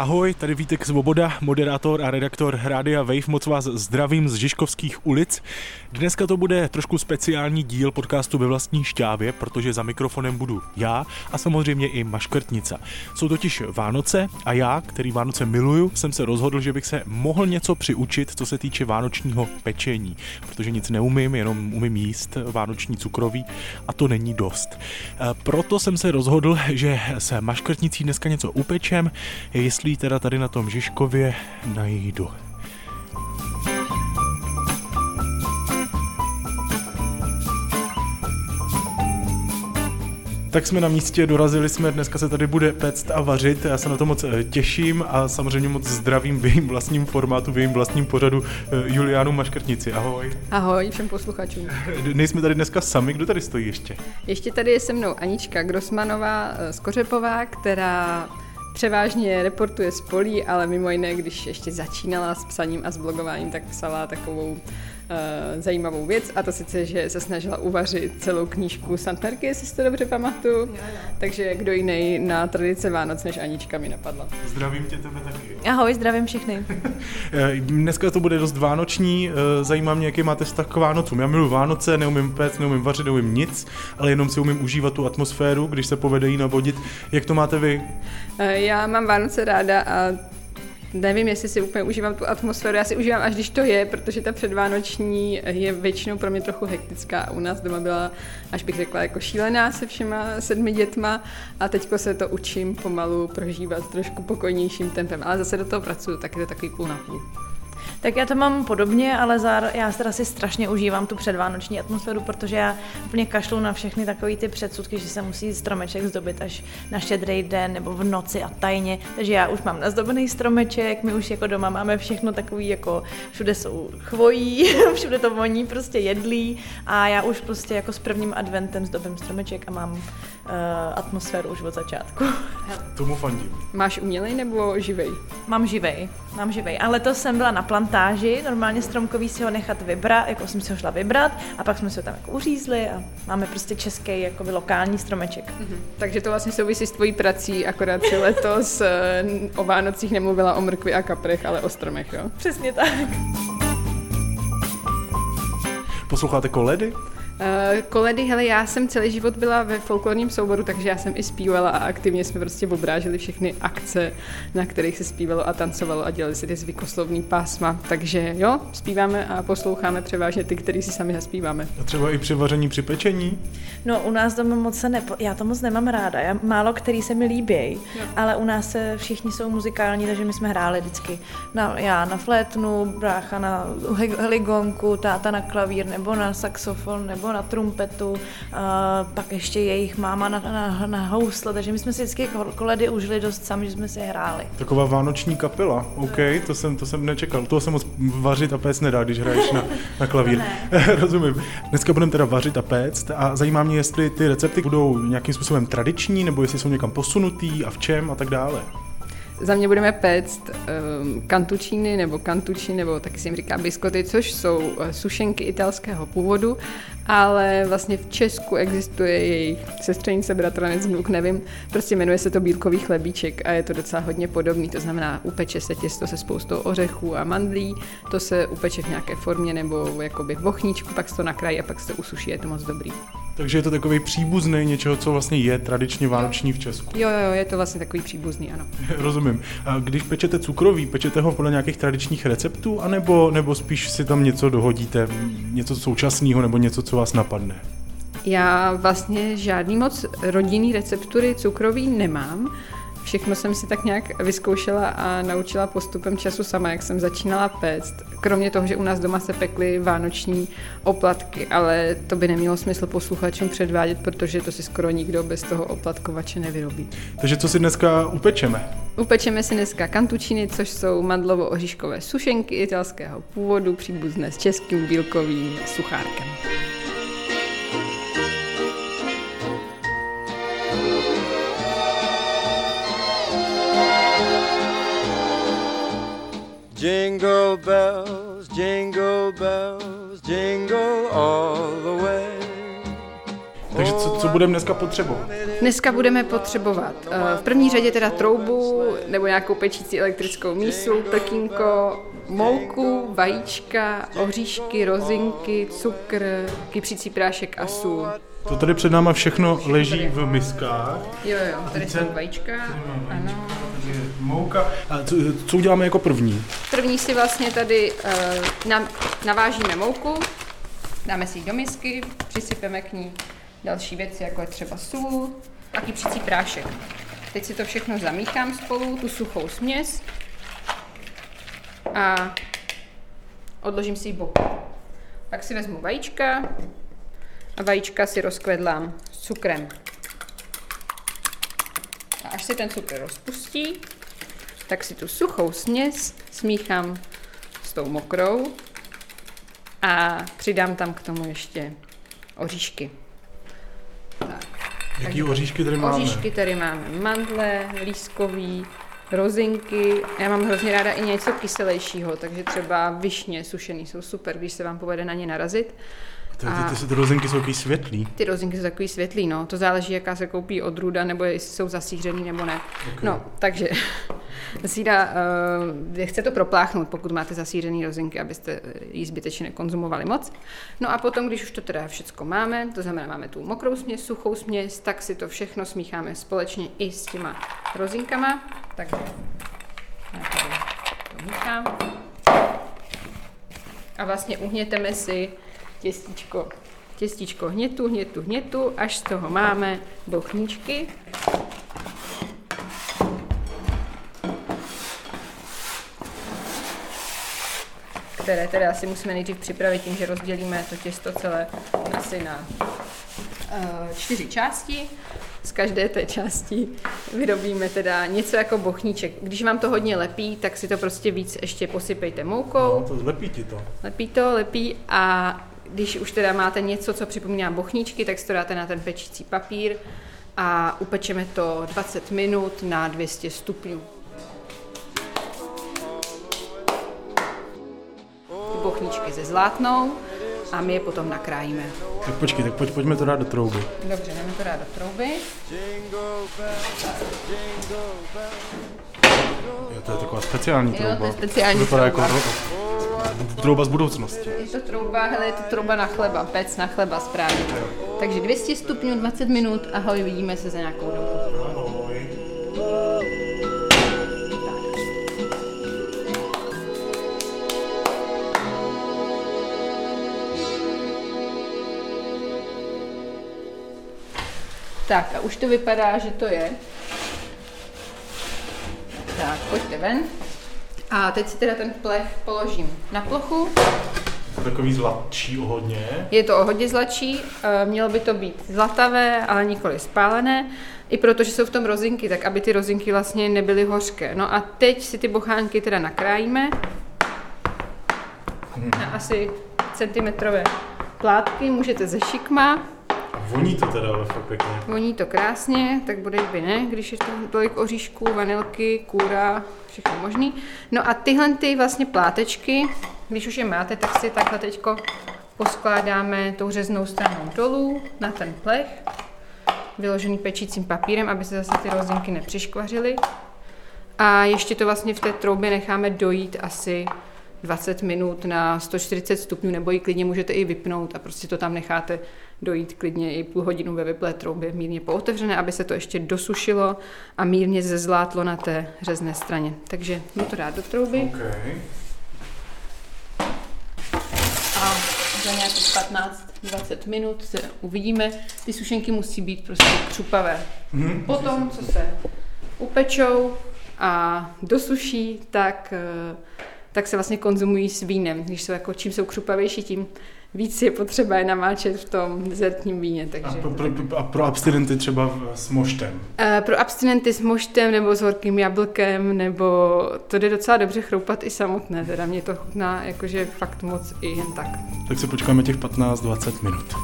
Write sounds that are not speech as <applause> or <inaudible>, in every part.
Ahoj, tady Vítek Svoboda, moderátor a redaktor Rádia Wave. Moc vás zdravím z Žižkovských ulic. Dneska to bude trošku speciální díl podcastu ve vlastní šťávě, protože za mikrofonem budu já a samozřejmě i Maškrtnica. Jsou totiž Vánoce a já, který Vánoce miluju, jsem se rozhodl, že bych se mohl něco přiučit, co se týče vánočního pečení, protože nic neumím, jenom umím jíst vánoční cukroví a to není dost. E, proto jsem se rozhodl, že se Maškrtnicí dneska něco upečem, jestli myslí teda tady na tom Žižkově najdu. Tak jsme na místě, dorazili jsme, dneska se tady bude péct a vařit, já se na to moc eh, těším a samozřejmě moc zdravím v jejím vlastním formátu, v jejím vlastním pořadu eh, Juliánu Maškrtnici. Ahoj. Ahoj všem posluchačům. Nejsme tady dneska sami, kdo tady stojí ještě? Ještě tady je se mnou Anička Grosmanová z eh, Kořepová, která Převážně reportuje z polí, ale mimo jiné, když ještě začínala s psaním a s blogováním, tak psala takovou uh, zajímavou věc a to sice, že se snažila uvařit celou knížku Santnerky, jestli si to dobře pamatuju. Takže kdo jiný na tradice Vánoc než Anička mi napadla. Zdravím tě tebe taky. Ahoj, zdravím všechny. <laughs> Eh, dneska to bude dost vánoční, eh, zajímá mě, jaký máte vztah k Vánocům. Já miluji Vánoce, neumím péct, neumím vařit, neumím nic, ale jenom si umím užívat tu atmosféru, když se povede jí navodit. Jak to máte vy? Já mám Vánoce ráda a nevím, jestli si úplně užívám tu atmosféru. Já si užívám, až když to je, protože ta předvánoční je většinou pro mě trochu hektická. U nás doma byla, až bych řekla, jako šílená se všema sedmi dětma a teďko se to učím pomalu prožívat trošku pokojnějším tempem. Ale zase do toho pracuju, tak je to takový půl na půl. Tak já to mám podobně, ale já teda si strašně užívám tu předvánoční atmosféru, protože já úplně kašlu na všechny takové ty předsudky, že se musí stromeček zdobit až na štědrý den nebo v noci a tajně. Takže já už mám nazdobený stromeček, my už jako doma máme všechno takový jako všude jsou chvojí, <laughs> všude to voní, prostě jedlí a já už prostě jako s prvním adventem zdobím stromeček a mám atmosféru už od začátku. Tomu fandím. Máš umělej nebo živej? Mám živej, mám živej. A letos jsem byla na plantáži, normálně stromkový si ho nechat vybrat, jako jsem si ho šla vybrat a pak jsme se ho tam jako uřízli a máme prostě český jako lokální stromeček. Mm-hmm. Takže to vlastně souvisí s tvojí prací, akorát si letos eh, o Vánocích nemluvila o mrkvi a kaprech, ale o stromech, jo? Přesně tak. Posloucháte koledy? Uh, koledy, hele, já jsem celý život byla ve folklorním souboru, takže já jsem i zpívala a aktivně jsme prostě obráželi všechny akce, na kterých se zpívalo a tancovalo a dělali si ty zvykoslovní pásma. Takže jo, zpíváme a posloucháme převážně ty, který si sami zaspíváme. A třeba i při vaření, při pečení? No, u nás doma moc se nepo... já to moc nemám ráda, já, málo který se mi líbí, ale u nás se všichni jsou muzikální, takže my jsme hráli vždycky. Na, já na flétnu, brácha na heligonku, táta na klavír nebo na saxofon nebo na trumpetu, pak ještě jejich máma na, na, na housle, takže my jsme si vždycky koledy užili dost sami, že jsme si hráli. Taková vánoční kapela, OK, to jsem, to jsem nečekal. To jsem moc vařit a péct nedá, když hraješ na, na klavír. <laughs> Rozumím. Dneska budeme teda vařit a péct a zajímá mě, jestli ty recepty budou nějakým způsobem tradiční, nebo jestli jsou někam posunutý a v čem a tak dále. Za mě budeme péct um, kantučíny nebo kantuči, nebo taky se jim říká biskoty, což jsou uh, sušenky italského původu, ale vlastně v Česku existuje jejich sestřenice, bratranec, vnuk, nevím, prostě jmenuje se to bílkový chlebíček a je to docela hodně podobný, to znamená upeče se těsto se spoustou ořechů a mandlí, to se upeče v nějaké formě nebo jakoby v bochníčku, pak se to nakrájí a pak se to usuší, je to moc dobrý. Takže je to takový příbuzný něčeho, co vlastně je tradičně vánoční v Česku. Jo, jo, je to vlastně takový příbuzný, ano. <laughs> Rozumím. A když pečete cukroví, pečete ho podle nějakých tradičních receptů, anebo, nebo spíš si tam něco dohodíte, něco současného nebo něco, co vás napadne? Já vlastně žádný moc rodinný receptury cukroví nemám. Všechno jsem si tak nějak vyzkoušela a naučila postupem času sama, jak jsem začínala péct. Kromě toho, že u nás doma se pekly vánoční oplatky, ale to by nemělo smysl posluchačům předvádět, protože to si skoro nikdo bez toho oplatkovače nevyrobí. Takže co si dneska upečeme? Upečeme si dneska kantučiny, což jsou mandlovo-oříškové sušenky italského původu, příbuzné s českým bílkovým suchárkem. Jingle bells, jingle bells, jingle all the way. Takže co, co budeme dneska potřebovat? Dneska budeme potřebovat eh, v první řadě teda troubu nebo nějakou pečící elektrickou mísu, prkínko, mouku, vajíčka, oříšky, rozinky, cukr, kypřící prášek a sůl. To tady před náma všechno leží v miskách. Jo, jo, tady jsou vajíčka, ano. Mouka. A co, co uděláme jako první? První si vlastně tady uh, nam, navážíme mouku, dáme si ji do misky, přisypeme k ní další věci, jako je třeba sůl a kypřící prášek. Teď si to všechno zamíchám spolu, tu suchou směs a odložím si ji boku. Pak si vezmu vajíčka a vajíčka si rozkvedlám s cukrem. A až se ten cukr rozpustí, tak si tu suchou směs smíchám s tou mokrou a přidám tam k tomu ještě oříšky. Tak. Jaký oříšky tady máme? Oříšky tady máme mandle, lískový, rozinky. Já mám hrozně ráda i něco kyselějšího, takže třeba višně sušený jsou super, když se vám povede na ně narazit. Ty, ty, ty, ty rozinky jsou takový světlý. Ty rozinky jsou takový světlý, no. To záleží, jaká se koupí odrůda, nebo jestli jsou zasířený nebo ne. Okay. No, takže síra, uh, chce to propláchnout, pokud máte zasířený rozinky, abyste jí zbytečně nekonzumovali moc. No a potom, když už to teda všechno máme, to znamená, máme tu mokrou směs, suchou směs, tak si to všechno smícháme společně i s těma rozinkama. Takže já tady to míchám. A vlastně uhněteme si těstíčko, těstíčko hnětu, hnětu, hnětu, až z toho máme bochníčky. Které teda asi musíme nejdřív připravit tím, že rozdělíme to těsto celé asi na uh, čtyři části. Z každé té části vyrobíme teda něco jako bochníček. Když vám to hodně lepí, tak si to prostě víc ještě posypejte moukou. No, to lepí ti to. Lepí to, lepí a když už teda máte něco, co připomíná bochníčky, tak si to dáte na ten pečící papír a upečeme to 20 minut na 200 stupňů. Bochníčky ze zlátnou a my je potom nakrájíme. Tak počkej, tak pojď, pojďme to dát do trouby. Dobře, jdeme to dát do trouby. Jo, to je taková speciální Jo, trouba. to je speciální Vypadá trouba. jako trouba z budoucnosti. Je to trouba, hele, je to trouba na chleba, pec na chleba správně. Takže 200 stupňů, 20 minut, ahoj, vidíme se za nějakou dobu. Tak a už to vypadá, že to je. Tak, pojďte ven. A teď si teda ten plech položím na plochu. Takový zlatčí o hodně. Je to o hodně zlatší, eh, mělo by to být zlatavé, ale nikoli spálené, i protože jsou v tom rozinky, tak aby ty rozinky vlastně nebyly hořké. No a teď si ty bochánky teda nakrájíme na asi centimetrové plátky, můžete ze šikma, Voní to teda ale fakt pěkně. voní to krásně, tak bude by ne, když je tam tolik oříšků, vanilky, kůra, všechno možný. No a tyhle ty vlastně plátečky, když už je máte, tak si takhle teďko poskládáme tou řeznou stranou dolů na ten plech, vyložený pečícím papírem, aby se zase ty rozinky nepřiškvařily. A ještě to vlastně v té troubě necháme dojít asi 20 minut na 140 stupňů, nebo ji klidně můžete i vypnout a prostě to tam necháte dojít klidně i půl hodinu ve vyplé troubě, mírně pootevřené, aby se to ještě dosušilo a mírně zezlátlo na té řezné straně. Takže mu to dát do trouby Okay. a za nějakých 15-20 minut se uvidíme. Ty sušenky musí být prostě křupavé. Mhm. Potom, co se upečou a dosuší, tak, eh, tak se vlastně konzumují s vínem. Když jsou jako, čím jsou křupavější, tím víc je potřeba je namáčet v tom dezertním víně. A Takže pro, pro, a pro abstinenty třeba s moštem. Eh, Pro abstinenty s moštem nebo s horkým jablkem, nebo to jde docela dobře chroupat i samotné, teda mě to chutná jakože fakt moc i jen tak. Tak si počkáme těch 15-20 minut.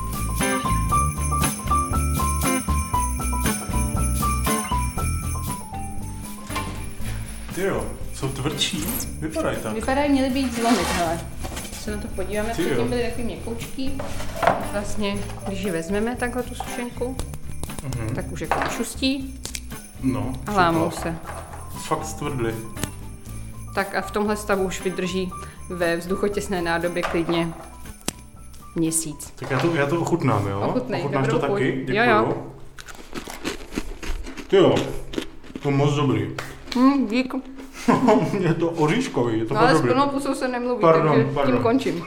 Ty jo, Jsou tvrdší? Vypadají tak. Vypadají, měly být zlomit, hele. Se na to podíváme, předtím byly takový měkoučký. Vlastně, když ji vezmeme takhle tu sušenku, Mhm. tak už jako šustí No, a lámou se. Fakt stvrdly. Tak a v tomhle stavu už vydrží ve vzduchotěsné nádobě klidně měsíc. Tak já to, já to ochutnám, jo? Ochutnej, Ochutnáš to taky? chuť. Děkuju. Jo, jo. Ty jo, to moc dobrý. Hm, dík. <laughs> je to oříškový, je to No ale s dobrý. plnou pusou se nemluví, Pardon, takže pardon. tím končím.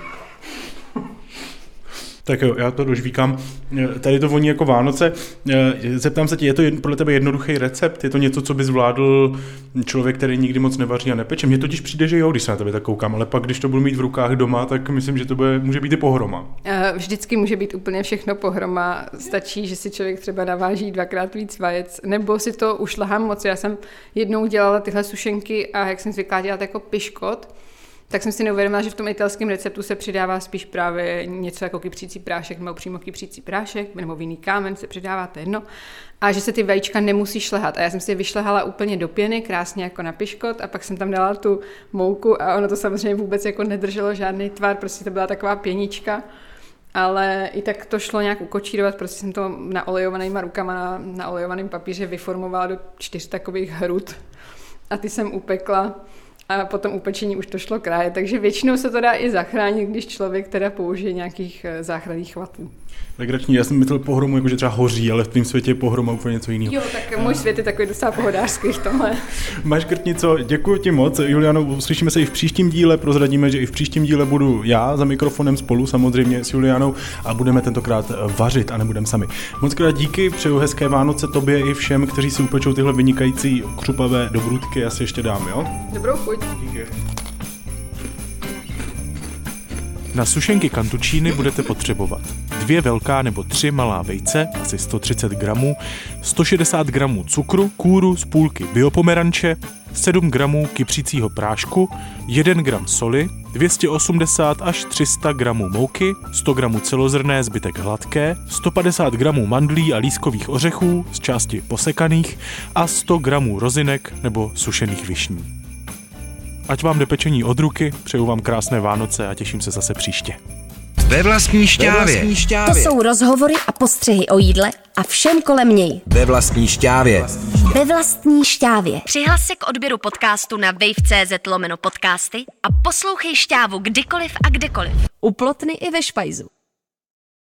Tak jo, já to dožvíkám. Eh, Tady to voní jako Vánoce. Eh, Zeptám se tě, je to jed- podle tebe jednoduchý recept? Je to něco, co by zvládl člověk, který nikdy moc nevaří a nepeče? Mně totiž přijde, že jo, když se na tebe tak koukám, ale pak, když to budu mít v rukách doma, tak myslím, že to bude, může být i pohroma. Eh, Vždycky může být úplně všechno pohroma. Stačí, že si člověk třeba naváží dvakrát víc vajec, nebo si to ušlahám moc. Já jsem jednou dělala tyhle sušenky a jak jsem zvyklá dělat jako piškot, tak jsem si neuvědomila, že v tom italském receptu se přidává spíš právě něco jako kypřící prášek nebo přímo kypřící prášek nebo vinný kámen se přidává, to je jedno. A že se ty vajíčka nemusí šlehat. A já jsem si je vyšlehala úplně do pěny, krásně jako na piškot a pak jsem tam dala tu mouku a ono to samozřejmě vůbec jako nedrželo žádný tvar, prostě to byla taková pěnička. Ale i tak to šlo nějak ukočírovat, prostě jsem to na olejovanýma rukama na, na olejovaném papíře vyformovala do čtyř takových hrud a ty jsem upekla a potom upečení už to šlo kráje, takže většinou se to dá i zachránit, když člověk teda použije nějakých eh, záchranných chvatů. Legrační, já jsem myslel pohromu, jako že třeba hoří, ale v tom světě je pohroma úplně něco jiného. Jo, tak můj svět je takový docela pohodářský v tomhle. Máš Krtnico, děkuji ti moc. Juliano, uslyšíme se i v příštím díle, prozradíme, že i v příštím díle budu já za mikrofonem spolu samozřejmě s Julianou a budeme tentokrát vařit a nebudeme sami. Moc krát díky, přeju hezké Vánoce tobě i všem, kteří si upečou tyhle vynikající křupavé dobrůdky, já si ještě dám, jo? Dobrou chuť. Díky. Na sušenky kantučíny budete potřebovat dvě velká nebo tři malá vejce, asi 130 gramů, 160 gramů cukru, kůru z půlky biopomeranče, 7 gramů kypřícího prášku, 1 gram soli, 280 až 300 gramů mouky, 100 gramů celozrné, zbytek hladké, 150 gramů mandlí a lískových ořechů, z části posekaných a 100 gramů rozinek nebo sušených višní. Ať vám jde pečení od ruky, přeju vám krásné Vánoce a těším se zase příště. Ve vlastní šťávě. To jsou rozhovory a postřehy o jídle a všem kolem něj. Ve vlastní šťávě. Ve vlastní šťávě. Přihlas se k odběru podcastu na wave.cz lomeno podcasty a poslouchej šťávu kdykoliv a kdekoliv. U Plotny i ve Špajzu.